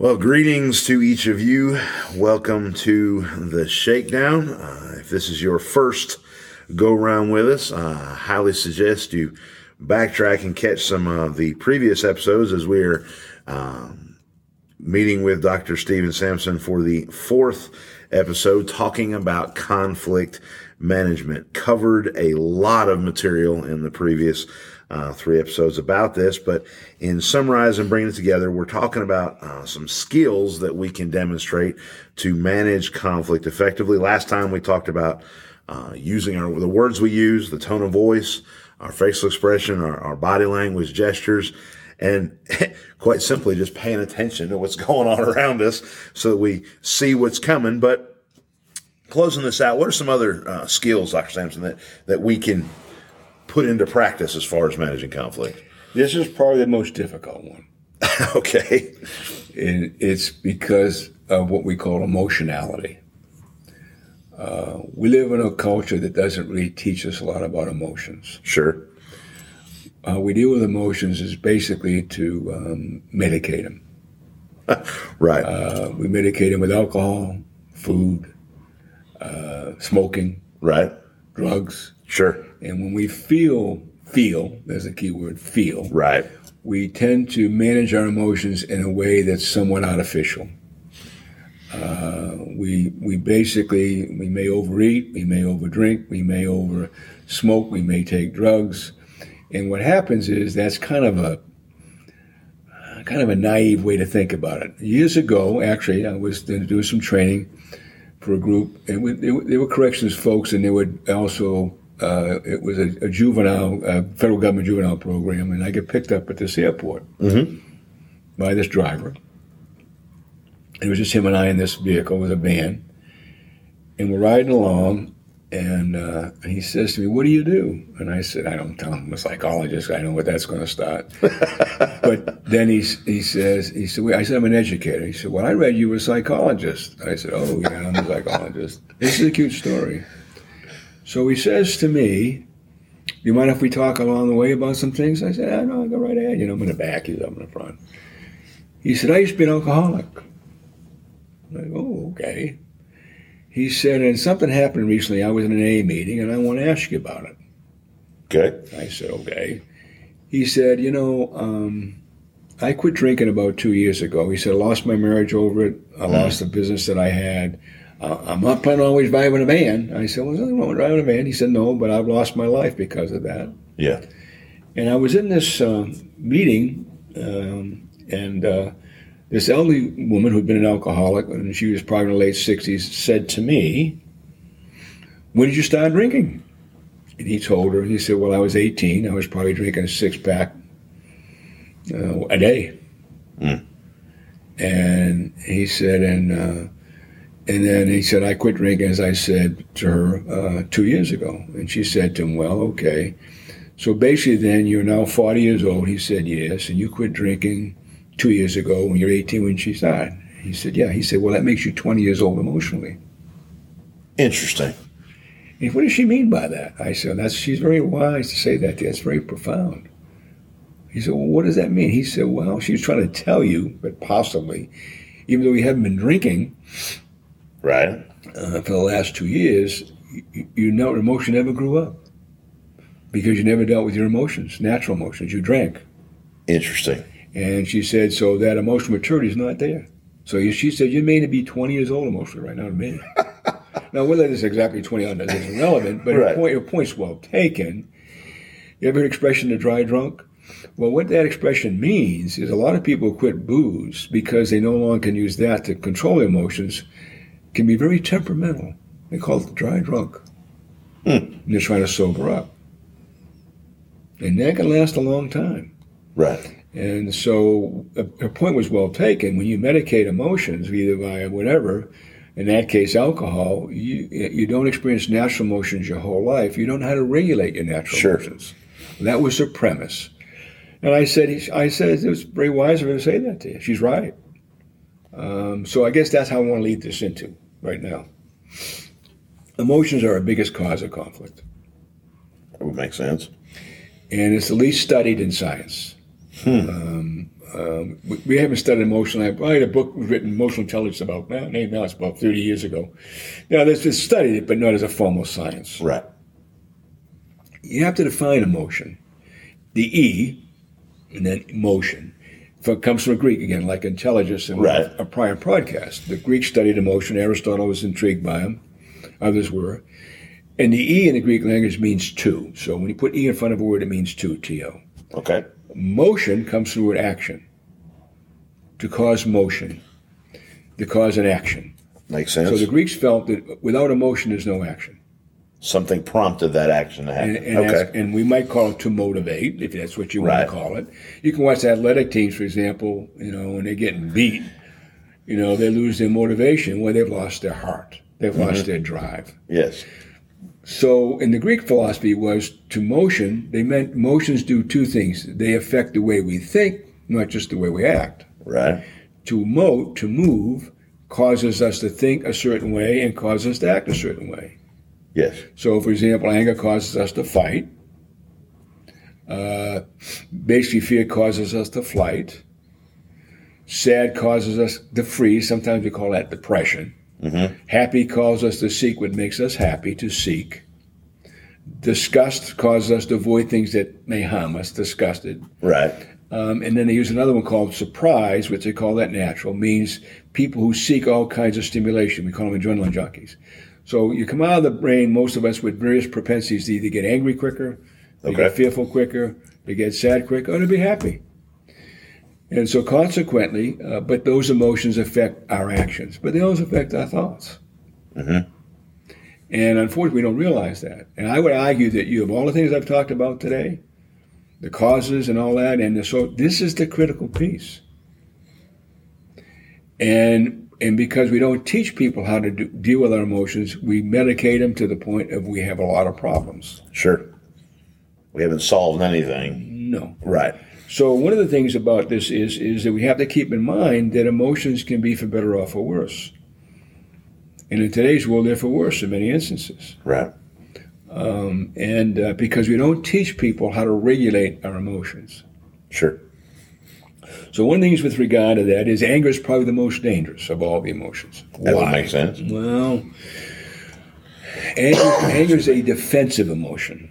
Well, greetings to each of you. Welcome to the Shakedown. Uh, if this is your first go round with us, I highly suggest you backtrack and catch some of the previous episodes as we're um, meeting with Dr. Steven Sampson for the fourth episode talking about conflict management. Covered a lot of material in the previous uh, three episodes about this, but in summarizing and bringing it together, we're talking about uh, some skills that we can demonstrate to manage conflict effectively. Last time we talked about uh, using our, the words we use, the tone of voice, our facial expression, our, our body language, gestures, and quite simply just paying attention to what's going on around us so that we see what's coming. But closing this out, what are some other uh, skills, Dr. Sampson, that, that we can put into practice as far as managing conflict? This is probably the most difficult one. okay. And it's because of what we call emotionality. Uh, we live in a culture that doesn't really teach us a lot about emotions. Sure. Uh, we deal with emotions is basically to um, medicate them. right. Uh, we medicate them with alcohol, food, uh, smoking, right. drugs. Sure. And when we feel, feel, there's a key word, feel. Right. We tend to manage our emotions in a way that's somewhat artificial. Uh, we we basically we may overeat, we may overdrink, we may over smoke, we may take drugs, and what happens is that's kind of a kind of a naive way to think about it. Years ago, actually, I was doing some training for a group, and we, they, they were corrections folks, and they would also uh, it was a, a juvenile, uh, federal government juvenile program, and I get picked up at this airport mm-hmm. by this driver. It was just him and I in this vehicle with a van, and we're riding along, and uh, he says to me, "What do you do?" And I said, "I don't tell him. I'm a psychologist. I know what that's going to start." but then he he says, he said, "I said I'm an educator." He said, "Well, I read you were a psychologist." I said, "Oh yeah, I'm a psychologist." this is a cute story. So he says to me, you mind if we talk along the way about some things? I said, oh, no, go right ahead. You know, I'm in the back, he's up in the front. He said, I used to be an alcoholic. I'm like, oh, okay. He said, and something happened recently. I was in an A meeting, and I want to ask you about it. Okay. I said, okay. He said, you know, um, I quit drinking about two years ago. He said, I lost my marriage over it. I mm. lost the business that I had I'm not planning on always driving a van. I said, well, there's nothing wrong with driving a van. He said, no, but I've lost my life because of that. Yeah. And I was in this um, meeting, um, and uh, this elderly woman who'd been an alcoholic, and she was probably in the late 60s, said to me, when did you start drinking? And he told her, he said, well, I was 18. I was probably drinking a six pack uh, a day. Mm. And he said, and uh, and then he said, I quit drinking, as I said to her uh, two years ago. And she said to him, Well, okay. So basically, then you're now 40 years old. He said, Yes. And you quit drinking two years ago when you're 18 when she died. He said, Yeah. He said, Well, that makes you 20 years old emotionally. Interesting. And what does she mean by that? I said, That's she's very wise to say that. That's very profound. He said, Well, what does that mean? He said, Well, she's trying to tell you, but possibly, even though you haven't been drinking, right? Uh, for the last two years, you, you know, emotion never grew up because you never dealt with your emotions, natural emotions. You drank. Interesting. And she said, so that emotional maturity is not there. So she said, you may be 20 years old emotionally right now to me. now, whether it's exactly 20 or not is irrelevant, but right. point, your point's well taken. You ever heard expression the dry drunk? Well, what that expression means is a lot of people quit booze because they no longer can use that to control their emotions can be very temperamental. They call it dry drunk. And they're trying to sober up. And that can last a long time. Right. And so her point was well taken. When you medicate emotions, either by whatever, in that case alcohol, you you don't experience natural emotions your whole life. You don't know how to regulate your natural sure. emotions. That was her premise. And I said, I said it was very wise of her to say that to you. She's right. Um, so I guess that's how I want to lead this into right now. Emotions are our biggest cause of conflict. That would make sense. And it's the least studied in science. Hmm. Um, Um, we, we haven't studied emotion. I, had a book written, Emotional Intelligence, about now, now it's about 30 years ago. Now, there's studied it, but not as a formal science. Right. You have to define emotion. The E, and then emotion, it comes from Greek again, like intelligence in Right. a prior podcast. The Greeks studied emotion. Aristotle was intrigued by them. Others were. And the E in the Greek language means two. So when you put E in front of a word, it means two, T-O. Okay. Motion comes from the word action. To cause motion. To cause an action. Makes sense. So the Greeks felt that without emotion, there's no action. Something prompted that action to happen. And, and, okay. and we might call it to motivate, if that's what you want Right. to call it. You can watch athletic teams, for example, you know, when they're getting beat, you know, they lose their motivation where they've lost their heart. They've Mm-hmm. lost their drive. yes. So in the Greek philosophy was to motion, they meant motions do two things. They affect the way we think, not just the way we act. Right. To mo to move causes us to think a certain way and causes us to act a certain way. Yes. So, for example, anger causes us to fight. Uh, basically, fear causes us to flight. Sad causes us to freeze. Sometimes we call that depression. Happy causes us to seek what makes us happy, to seek. Disgust causes us to avoid things that may harm us, disgusted. Right. Um, and then they use another one called surprise, which they call that natural, means people who seek all kinds of stimulation. We call them adrenaline junkies. So you come out of the brain, most of us with various propensities to either get angry quicker, to get fearful quicker, to get sad quicker, or to be happy. And so consequently, uh, but those emotions affect our actions, but they also affect our thoughts. And unfortunately, we don't realize that. And I would argue that you, of all the things I've talked about today, the causes and all that, and the, so this is the critical piece. And and because we don't teach people how to do, deal with our emotions, we medicate them to the point of we have a lot of problems. Sure. We haven't solved anything. No. Right. So one of the things about this is is that we have to keep in mind that emotions can be for better or for worse. And in today's world, they're for worse in many instances. Right. And uh, because we don't teach people how to regulate our emotions. Sure. So one the things with regard to that is anger is probably the most dangerous of all the emotions. That Why? make sense. Well, anger, anger is a defensive emotion.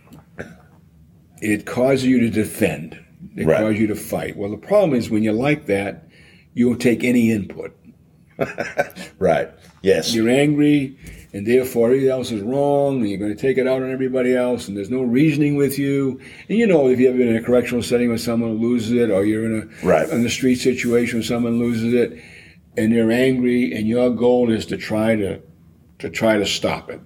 It causes you to defend. It Right. causes you to fight. Well, the problem is when you're like that, you don't take any input. Right. Yes. You're angry, and therefore everything else is wrong, and you're going to take it out on everybody else, and there's no reasoning with you. And you know, if you've ever been in a correctional setting where someone loses it, or you're in a Right. in the street situation where someone loses it, and you're angry, and your goal is to try to to try to stop it.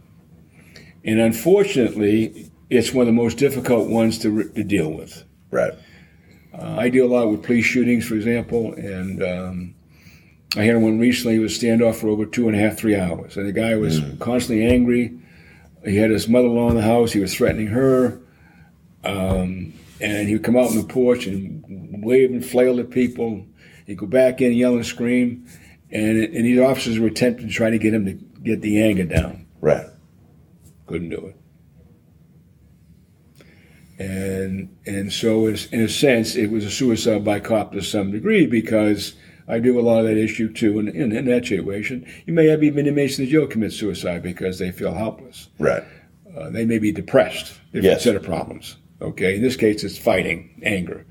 And unfortunately, it's one of the most difficult ones to, to deal with. right. Uh, I deal a lot with police shootings, for example, and um, I had one recently. It was standoff for over two and a half, three hours, and the guy was constantly angry. He had his mother-in-law in the house. He was threatening her, um, and he would come out on the porch and wave and flail at people. He'd go back in, yell and scream, and and these officers were attempting to try to get him to get the anger down. Right. Couldn't do it. And and so, it's, in a sense, it was a suicide by cop to some degree because I do a lot of that issue too. And in, in that situation, you may have even inmates in the jail commit suicide because they feel helpless. Right. Uh, they may be depressed. Different Yes. set of problems. Okay, in this case, it's fighting, anger.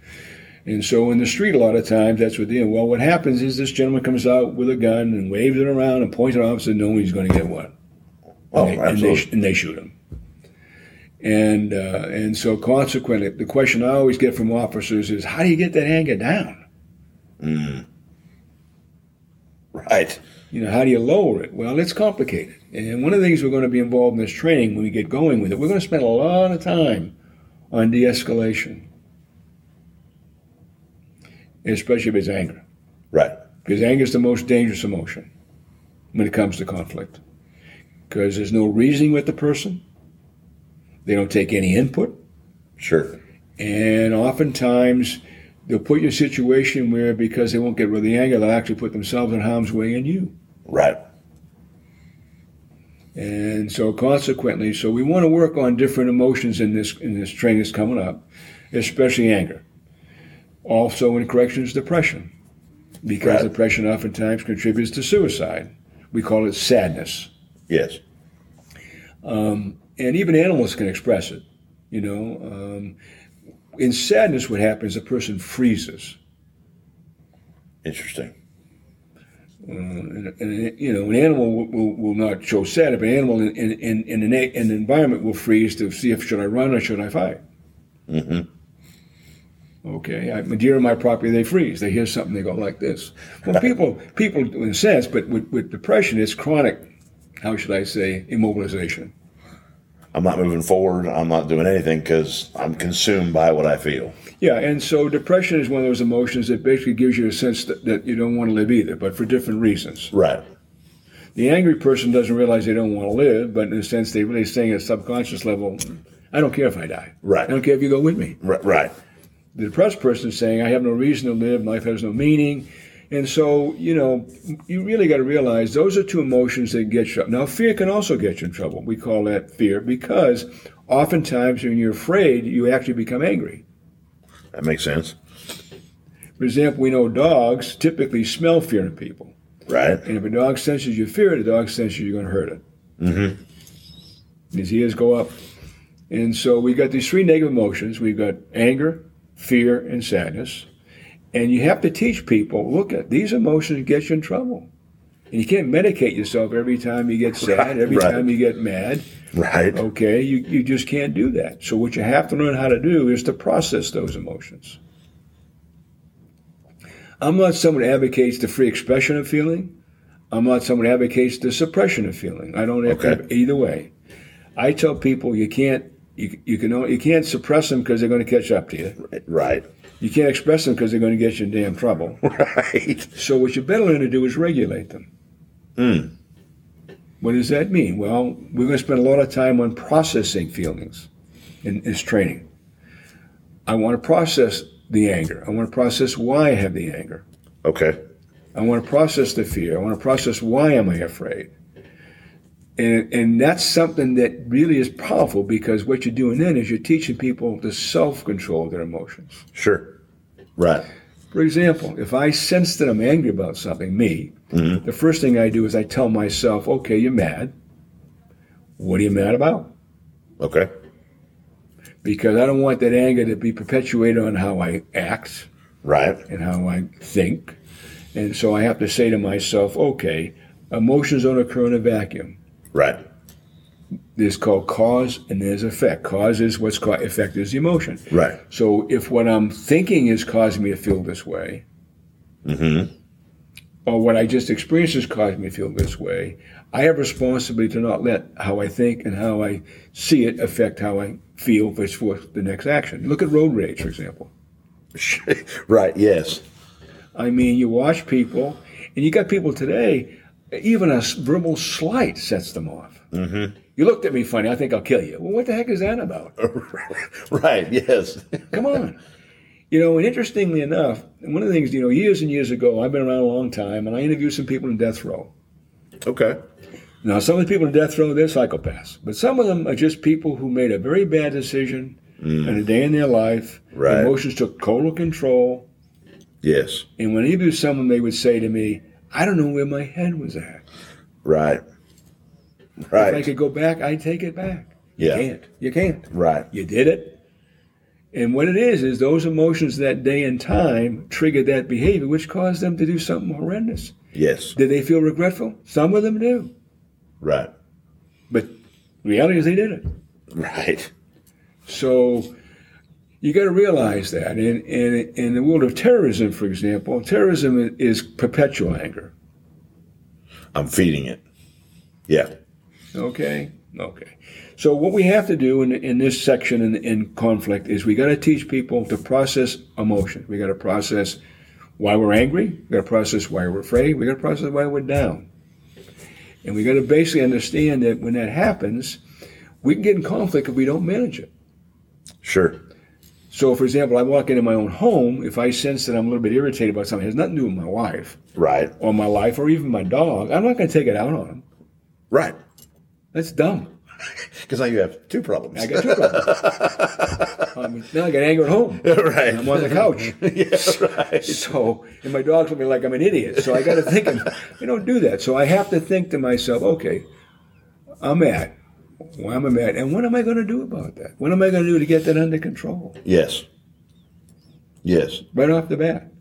And so in the street, a lot of times, that's what they do. Well, what happens is this gentleman comes out with a gun and waves it around and points it off and knowing he's going to get what Oh, and they, and they, absolutely. sh- and they shoot him. And uh, and so consequently, the question I always get from officers is, how do you get that anger down? Right. You know, how do you lower it? Well, it's complicated. And one of the things we're going to be involved in this training when we get going with it, we're going to spend a lot of time on de-escalation, especially if it's anger, Right. because anger is the most dangerous emotion when it comes to conflict, because there's no reasoning with the person. They don't take any input. Sure. And oftentimes they'll put you in a situation where because they won't get rid of the anger, they'll actually put themselves in harm's way and you. Right. And so consequently, so we want to work on different emotions in this in this training that's coming up, especially anger. Also, in corrections, depression, because Right. depression oftentimes contributes to suicide. We call it sadness. Yes. Um, and even animals can express it. You know, um, in sadness, what happens? A person freezes. Interesting. Uh, and, and, you know, an animal will, will, will not show sadness, but an animal in, in, in, in, an, in an environment will freeze to see if should I run or should I fight. Okay, I, my deer on my property, they freeze. They hear something, they go like this. Well, people, people, in a sense, but with, with depression, it's chronic. How should I say immobilization? I'm not moving forward. I'm not doing anything because I'm consumed by what I feel. Yeah, and so depression is one of those emotions that basically gives you a sense that, that you don't want to live either, but for different reasons. Right. The angry person doesn't realize they don't want to live, but in a sense, they're really saying at a subconscious level, I don't care if I die. Right. I don't care if you go with me. Right. Right. The depressed person is saying, I have no reason to live, life has no meaning. And so, you know, you really got to realize those are two emotions that get you. up. Now, fear can also get you in trouble. We call that fear because oftentimes when you're afraid, you actually become angry. That makes sense. For example, we know dogs typically smell fear in people. Right. And if a dog senses you fear, the dog senses you're going to hurt it. Mm-hmm. His ears go up. And so we got these three negative emotions. We've got anger, fear, and sadness. And you have to teach people, look at these emotions get you in trouble. And you can't medicate yourself every time you get sad, Right, every right. time you get mad. Right. Okay, you, you just can't do that. So what you have to learn how to do is to process those emotions. I'm not someone who advocates the free expression of feeling. I'm not someone who advocates the suppression of feeling. I don't have Okay. either way. I tell people you can't you, you can only, you can't suppress them because they're going to catch up to you. Right. Right. You can't express them because they're going to get you in damn trouble. Right. So what you're better learn to do is regulate them. Hmm. What does that mean? Well, we're going to spend a lot of time on processing feelings in this training. I want to process the anger. I want to process why I have the anger. Okay. I want to process the fear. I want to process why am I afraid. And, and that's something that really is powerful because what you're doing then is you're teaching people to self control their emotions. Sure. Right. For example, if I sense that I'm angry about something, me, mm-hmm. the first thing I do is I tell myself, okay, you're mad. What are you mad about? Okay. Because I don't want that anger to be perpetuated on how I act Right. and how I think. And so I have to say to myself, okay, emotions don't occur in a vacuum. Right. There's called cause and there's effect. Cause is what's called, effect is the emotion. Right. So if what I'm thinking is causing me to feel this way, or what I just experienced is causing me to feel this way, I have responsibility to not let how I think and how I see it affect how I feel for for the next action. Look at road rage, for example. right. Yes. I mean, you watch people, and you got people today, even a verbal slight sets them off. Mm-hmm. You looked at me funny, I think I'll kill you. Well, what the heck is that about? right. Yes. Come on. You know, and interestingly enough, one of the things, you know, years and years ago, I've been around a long time, and I interviewed some people in death row. okay. Now, some of the people in death row, they're psychopaths, but some of them are just people who made a very bad decision mm. in a day in their life. Right. Emotions took total control. Yes. And when I interviewed someone, they would say to me, I don't know where my head was at. Right. If I could go back, I'd take it back. You Yeah. can't. You can't. Right. You did it. And what it is, is those emotions that day and time triggered that behavior, which caused them to do something horrendous. Yes. Did they feel regretful? Some of them do. Right. But reality is they did it. Right. So you got to realize that. In, in, in the world of terrorism, for example, terrorism is perpetual anger. I'm feeding it. Yeah. Okay? Okay. So what we have to do in, in this section in, in conflict is we got to teach people to process emotion. We got to process why we're angry. We got to process why we're afraid. We got to process why we're down. And we got to basically understand that when that happens, we can get in conflict if we don't manage it. Sure. So, for example, I walk into my own home. If I sense that I'm a little bit irritated about something, it has nothing to do with my wife Right. or my life or even my dog, I'm not going to take it out on him. Right. That's dumb. Because now you have two problems. I got two problems. um, now I got anger at home. right. I'm on the couch. yeah, right. So, and my dog's looking like I'm an idiot. So I got to think, I don't do that. So I have to think to myself, okay, I'm mad. Why am I mad? And what am I going to do about that? What am I going to do to get that under control? Yes. Yes. Right off the bat.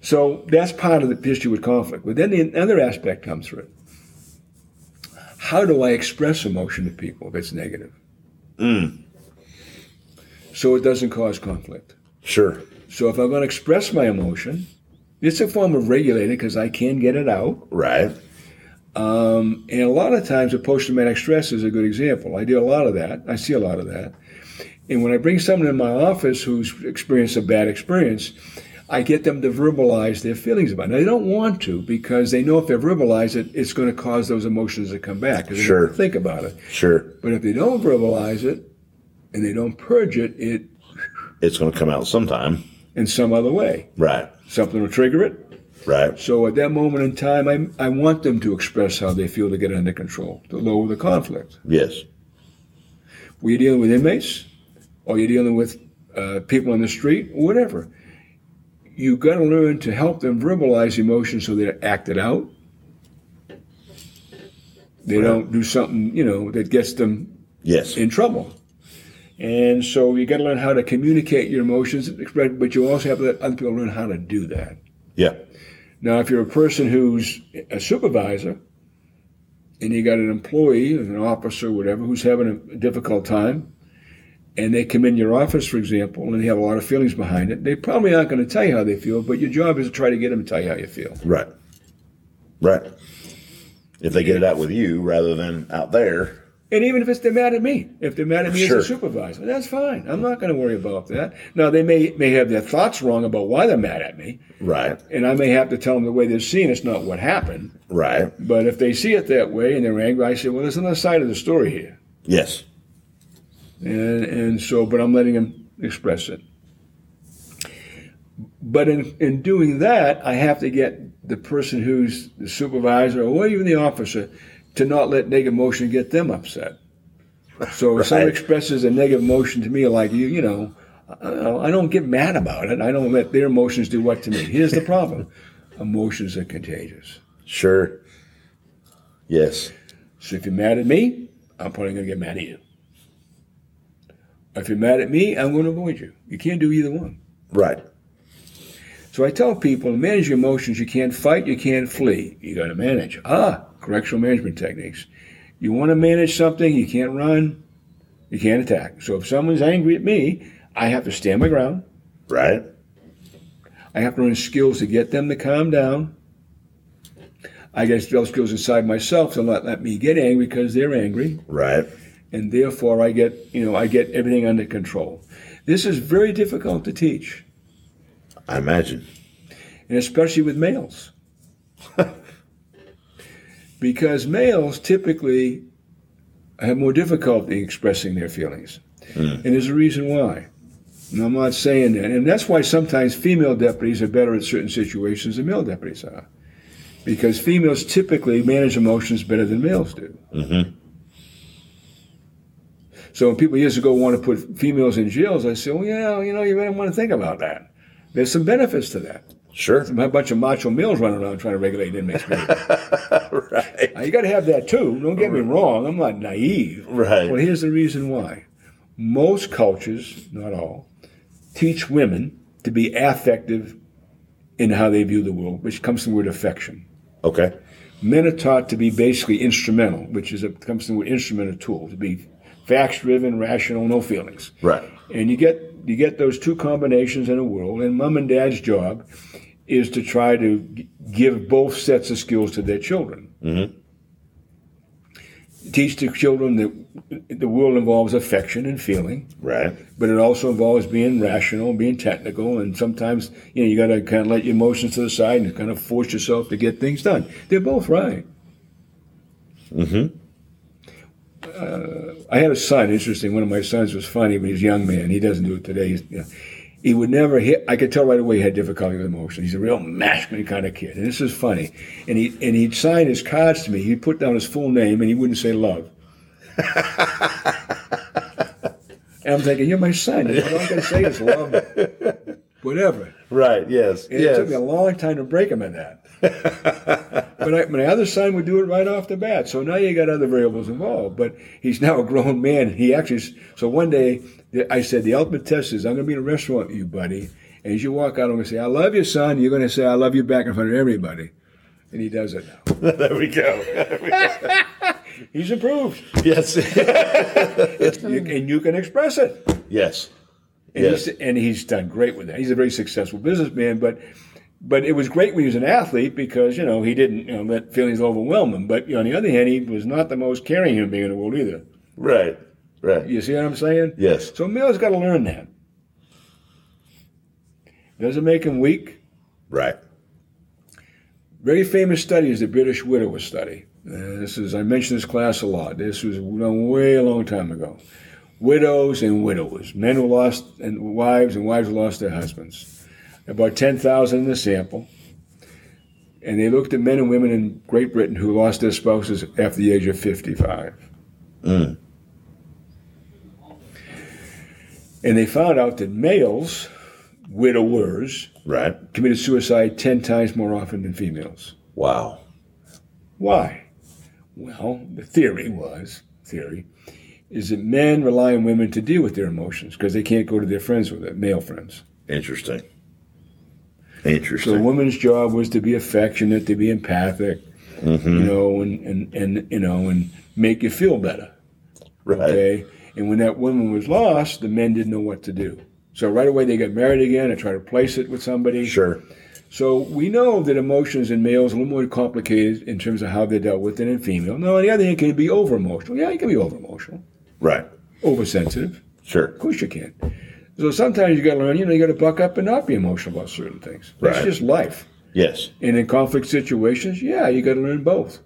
So that's part of the issue with conflict. But then the other aspect comes through it. How do I express emotion to people if it's negative? Mm. So it doesn't cause conflict. Sure. So if I'm going to express my emotion, it's a form of regulating because I can get it out. Right. Um, and a lot of times, a post-traumatic stress is a good example. I do a lot of that. I see a lot of that. And when I bring someone in my office who's experienced a bad experience, I get them to verbalize their feelings about it. Now, they don't want to because they know if they verbalize it, it's going to cause those emotions to come back. 'cause they Sure. don't Think about it. Sure. But if they don't verbalize it and they don't purge it, it It's going to come out sometime. in some other way, Right. something will trigger it. Right. So at that moment in time, I, I want them to express how they feel to get it under control, to lower the conflict. Yes. Were you dealing with inmates, or you're dealing with uh, people on the street, whatever. You got to learn to help them verbalize emotions so they act it out. They Right. don't do something, you know, that gets them Yes. in trouble. And so you got to learn how to communicate your emotions, but you also have to let other people learn how to do that. Yeah. Now, if you're a person who's a supervisor and you got an employee, an officer, whatever, who's having a difficult time, and they come in your office, for example, and they have a lot of feelings behind it, they probably aren't going to tell you how they feel, but your job is to try to get them to tell you how you feel. Right. Right. If they get it out with you rather than out there. And even if it's they're mad at me, if they're mad at me Sure. as a supervisor, that's fine. I'm not going to worry about that. Now they may may have their thoughts wrong about why they're mad at me, Right. and I may have to tell them the way they're seeing it's not what happened. Right. But if they see it that way and they're angry, I say, well, there's another side of the story here. Yes. And, and so, but I'm letting him express it. But in, in doing that, I have to get the person who's the supervisor or even the officer to not let negative emotion get them upset. So if someone expresses a negative emotion to me, like you, you know, I I don't get mad about it. I don't let their emotions do what to me. Here's the problem: emotions are contagious. Sure. Yes. So if you're mad at me, I'm probably going to get mad at you. If you're mad at me, I'm going to avoid you. You can't do either one. Right. So I tell people to manage your emotions. You can't fight, you can't flee. You got to manage. Ah, correctional management techniques. You want to manage something, you can't run, you can't attack. So if someone's angry at me, I have to stand my ground. Right. I have to learn skills to get them to calm down. I got to develop skills inside myself to not let me get angry because they're angry. Right. And therefore I get you know I get everything under control. This is very difficult to teach, I imagine. and especially with males, because males typically have more difficulty expressing their feelings, and there's a reason why. And I'm not saying that, and that's why sometimes female deputies are better at certain situations than male deputies are, because females typically manage emotions better than males do. Mm-hmm. So when people years ago want to put females in jails, I say, well, yeah, you know, you might want to think about that. There's some benefits to that. Sure. A bunch of macho males running around trying to regulate inmates' right. Now, you got to have that too. Don't get me wrong. I'm not naive. Right. Well, here's the reason why. Most cultures, not all, teach women to be affective in how they view the world, which comes from the word affection. Okay. Men are taught to be basically instrumental, which is a, comes from the word instrument or tool, to be facts driven, rational, no feelings. Right. And you get you get those two combinations in a world, and mom and dad's job is to try to g- give both sets of skills to their children. Mhm. Teach the children that the world involves affection and feeling, Right. but it also involves being rational, being technical, and sometimes you know you got to kind of let your emotions to the side and kind of force yourself to get things done. They're both right. Mm-hmm. Uh, I had a son. Interesting. One of my sons was funny, but he's a young man. He doesn't do it today. You know, he would never hit. I could tell right away he had difficulty with emotion. He's a real masculine kind of kid, and this is funny. And he and he'd sign his cards to me. He'd put down his full name, and he wouldn't say love. and I'm thinking, you're my son. All I'm going to say is love. Whatever. Right. Yes. And yes. it took me a long time to break him in that. but I, my other son would do it right off the bat. So now you got other variables involved. But he's now a grown man. He actually, so one day I said, the ultimate test is I'm going to be in a restaurant with you, buddy. And as you walk out, I'm going to say, I love you, son. You're going to say, I love you back in front of everybody. And he does it now. there we go. There we go. He's improved. yes. You- and you can express it. yes. And, Yes. he's, and he's done great with that. He's a very successful businessman, but but it was great when he was an athlete because you know he didn't you know let feelings overwhelm him. But you know, on the other hand, he was not the most caring human being in the world either. Right. Right. You see what I'm saying? Yes. So males got to learn that. Doesn't make him weak. Right. Very famous study is the British widower study. Uh, this is I mentioned this class a lot. This was done way a long time ago. Widows and widowers, men who lost and wives and wives who lost their husbands. About ten thousand in the sample, and they looked at men and women in Great Britain who lost their spouses after the age of fifty-five. Mm. And they found out that males, widowers, Right. committed suicide ten times more often than females. Wow. Why? Well, the theory was theory is that men rely on women to deal with their emotions because they can't go to their friends with it, male friends. Interesting. Interesting. So woman's job was to be affectionate, to be empathic, Mm-hmm. you know, and, and, and you know, and make you feel better. right. Okay. And when that woman was lost, the men didn't know what to do. So right away they got married again and try to replace it with somebody. Sure. So we know that emotions in males are a little more complicated in terms of how they're dealt with than in female. Now, on the other hand, can you be over emotional? Yeah, it can be over emotional, Right. oversensitive. Sure. Of course you can. So sometimes you got to learn, you know, you got to buck up and not be emotional about certain things. That's Right. just life. Yes. And in conflict situations, yeah, you got to learn both.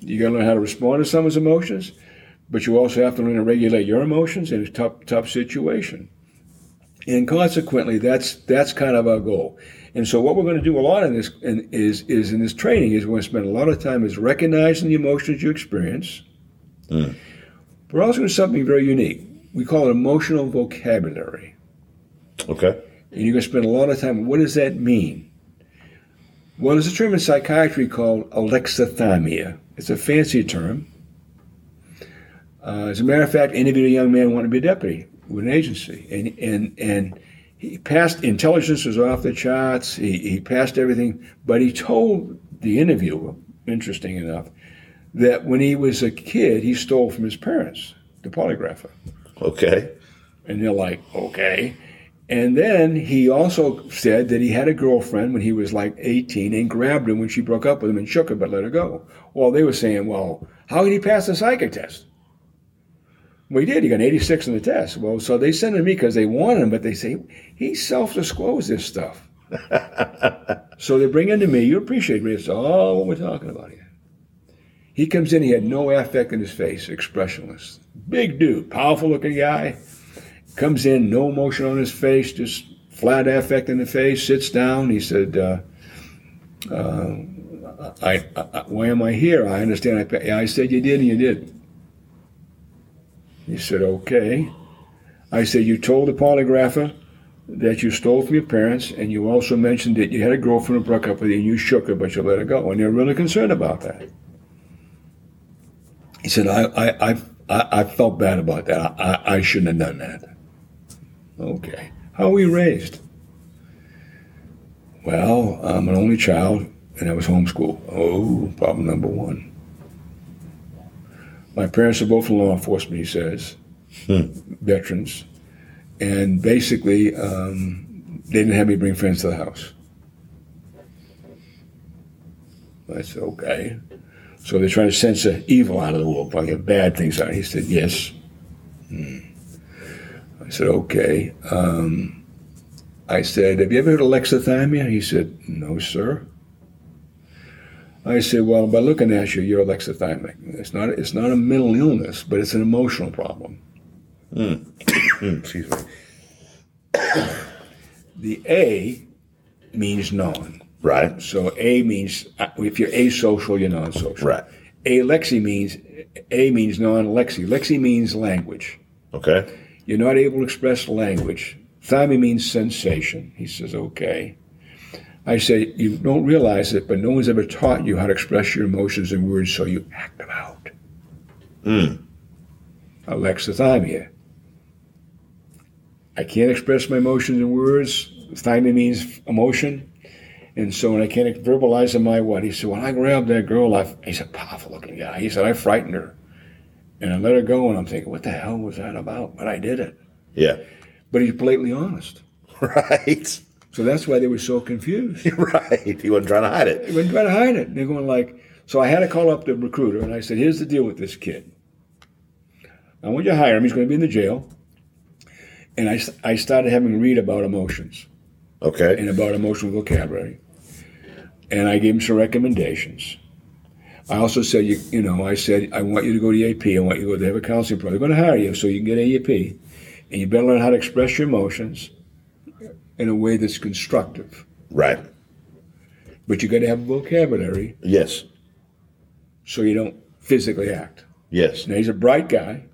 You got to learn how to respond to someone's emotions, but you also have to learn to regulate your emotions in a tough, tough situation. And consequently, that's that's kind of our goal. And so, what we're going to do a lot in this in, is is in this training is we're going to spend a lot of time is recognizing the emotions you experience. We're also going to something very unique. We call it emotional vocabulary. Okay. And you're going to spend a lot of time. What does that mean? Well, there's a term in psychiatry called alexithymia. It's a fancy term. Uh, as a matter of fact, interviewed a young man who wanted to be a deputy with an agency, and and and he passed. Intelligence was off the charts. He he passed everything, but he told the interviewer, interesting enough, that when he was a kid, he stole from his parents, the polygrapher. Okay. And they're like, okay. And then he also said that he had a girlfriend when he was like 18 and grabbed her when she broke up with him and shook her but let her go. Well, they were saying, well, how did he pass the psychic test? Well, he did. He got an 86 on the test. Well, so they sent him to me because they wanted him, but they say he self-disclosed this stuff. so they bring him to me. You appreciate me. It's all what we're talking about here. He comes in. He had no affect in his face, expressionless. Big dude, powerful looking guy. Comes in, no emotion on his face, just flat affect in the face. Sits down. He said, uh, uh, I, I, "Why am I here? I understand." I, I said, "You did, and you did." He said, "Okay." I said, "You told the polygrapher that you stole from your parents, and you also mentioned that you had a girlfriend who broke up with you, and you shook her, but you let her go, and they're really concerned about that." He said, "I, I, I, I, felt bad about that. I, I, shouldn't have done that." Okay. How were you raised? Well, I'm an only child, and I was homeschooled. Oh, problem number one. My parents are both in law enforcement, he says, veterans. And basically, um, they didn't have me bring friends to the house. I said, okay. So they're trying to censor evil out of the world, probably bad things out. He said, yes. Hmm. I said, okay. Um, I said, have you ever heard of alexithymia? He said, no, sir. I said, well, by looking at you, you're alexithymic. It's not, it's not a mental illness, but it's an emotional problem. Mm, excuse me. The A means non. Right. So A means uh, if you're asocial, you're non-social. Right. alexi means a means non-lexi. Lexi means language. Okay. You're not able to express language. Thyme means sensation. He says, okay. I say, you don't realize it, but no one's ever taught you how to express your emotions in words, so you act them out. Mm. Alexithymia. I can't express my emotions in words. Thymia means emotion. And so when I can't verbalize them, I what? He said, when I grabbed that girl, I, he's a powerful looking guy. He said, I frightened her. And I let her go, and I'm thinking, what the hell was that about? But I did it. Yeah. But he's blatantly honest. Right. So that's why they were so confused. right. He wasn't trying to hide it. They were trying to hide it. They're going like, so I had to call up the recruiter, and I said, here's the deal with this kid. I want you to hire him. He's going to be in the jail. And I, I started having read about emotions Okay. and about emotional vocabulary. And I gave him some recommendations. I also said, you, you know, I said, I want you to go to AP. I want you to go to have a counseling program. They're going to hire you so you can get EAP. And you better learn how to express your emotions in a way that's constructive. Right. But you got to have a vocabulary Yes. so you don't physically act. Yes. Now, he's a bright guy.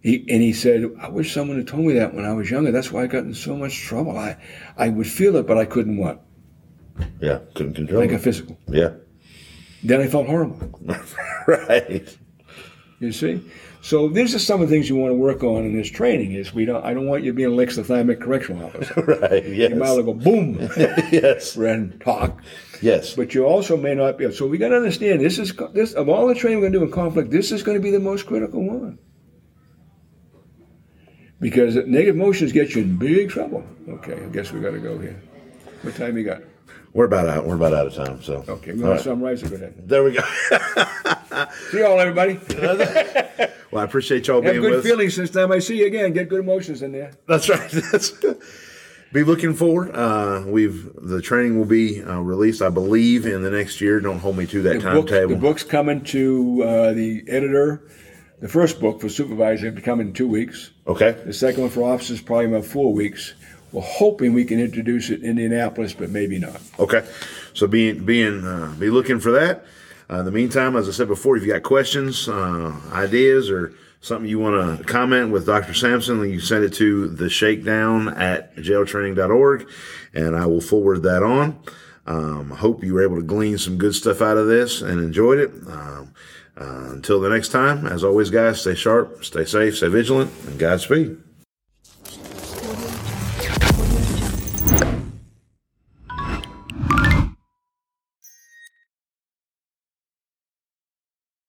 He, and he said, I wish someone had told me that when I was younger. That's why I got in so much trouble. I, I would feel it, but I couldn't what? Yeah. Couldn't control Like a it. physical. Yeah. Then I felt horrible. right. You see? So these are some of the things you want to work on in this training is we don't I don't want you being a lexothymic correctional officer. Right. Yes. You might as well go boom yes. and talk. Yes. But you also may not be so we gotta understand this is this of all the training we're gonna do in conflict, this is gonna be the most critical one. Because negative emotions get you in big trouble. Okay, I guess we gotta go here. What time you got? We're about out. We're about out of time. So. Okay, we want right. to summarize it. Go ahead. There we go. See you all everybody. well, I appreciate y'all Have being good with us. feelings this time I see you again. Get good emotions in there. That's right. That's, be looking forward. Uh, we've the training will be uh, released, I believe, in the next year. Don't hold me to that timetable. the book's coming to uh, the editor. The first book for supervisor will be coming in two weeks. Okay. The second one for officers probably about four weeks. We're hoping we can introduce it in Indianapolis, but maybe not. Okay. So being being uh, be looking for that. Uh, in the meantime, as I said before, if you got questions, uh, ideas, or something you want to comment with Dr. Sampson, you send it to the shakedown at jailtraining.org and I will forward that on. Um, hope you were able to glean some good stuff out of this and enjoyed it. Um, uh, until the next time, as always, guys, stay sharp, stay safe, stay vigilant, and Godspeed.